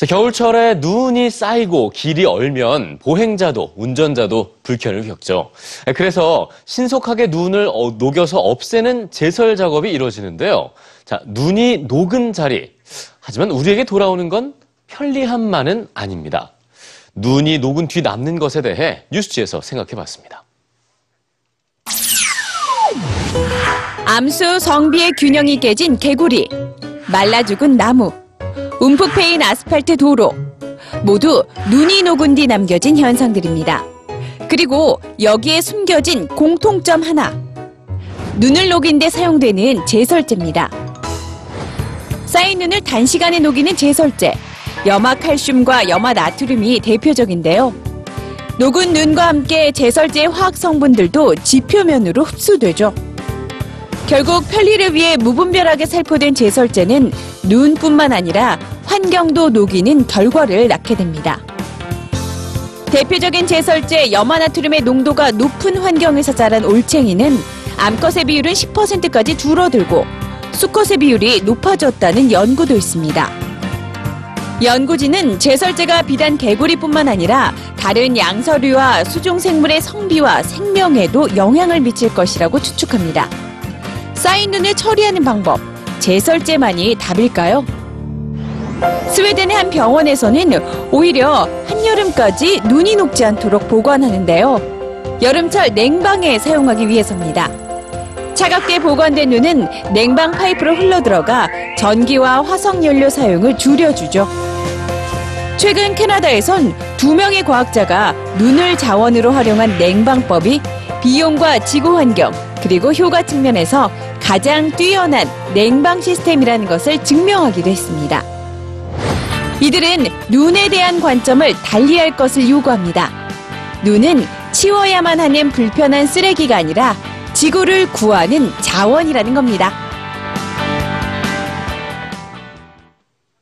자, 겨울철에 눈이 쌓이고 길이 얼면 보행자도 운전자도 불편을 겪죠. 그래서 신속하게 눈을 어, 녹여서 없애는 제설 작업이 이루어지는데요. 자, 눈이 녹은 자리. 하지만 우리에게 돌아오는 건 편리함만은 아닙니다. 눈이 녹은 뒤 남는 것에 대해 뉴스지에서 생각해 봤습니다. 암수 성비의 균형이 깨진 개구리, 말라 죽은 나무, 움푹 패인 아스팔트 도로. 모두 눈이 녹은 뒤 남겨진 현상들입니다. 그리고 여기에 숨겨진 공통점 하나. 눈을 녹인 데 사용되는 제설제입니다. 쌓인 눈을 단시간에 녹이는 제설제. 염화칼슘과 염화나트륨이 대표적인데요. 녹은 눈과 함께 제설제의 화학 성분들도 지표면으로 흡수되죠. 결국 편리를 위해 무분별하게 살포된 제설제는 눈뿐만 아니라 환경도 녹이는 결과를 낳게 됩니다. 대표적인 제설제 염화나트륨의 농도가 높은 환경에서 자란 올챙이는 암컷의 비율은 10%까지 줄어들고 수컷의 비율이 높아졌다는 연구도 있습니다. 연구진은 제설제가 비단 개구리뿐만 아니라 다른 양서류와 수중생물의 성비와 생명에도 영향을 미칠 것이라고 추측합니다. 쌓인 눈을 처리하는 방법, 제설제만이 답일까요? 스웨덴의 한 병원에서는 오히려 한여름까지 눈이 녹지 않도록 보관하는데요. 여름철 냉방에 사용하기 위해서입니다. 차갑게 보관된 눈은 냉방 파이프로 흘러들어가 전기와 화석연료 사용을 줄여주죠. 최근 캐나다에선 두 명의 과학자가 눈을 자원으로 활용한 냉방법이 비용과 지구 환경 그리고 효과 측면에서 가장 뛰어난 냉방 시스템이라는 것을 증명하기도 했습니다. 이들은 눈에 대한 관점을 달리할 것을 요구합니다. 눈은 치워야만 하는 불편한 쓰레기가 아니라 지구를 구하는 자원이라는 겁니다.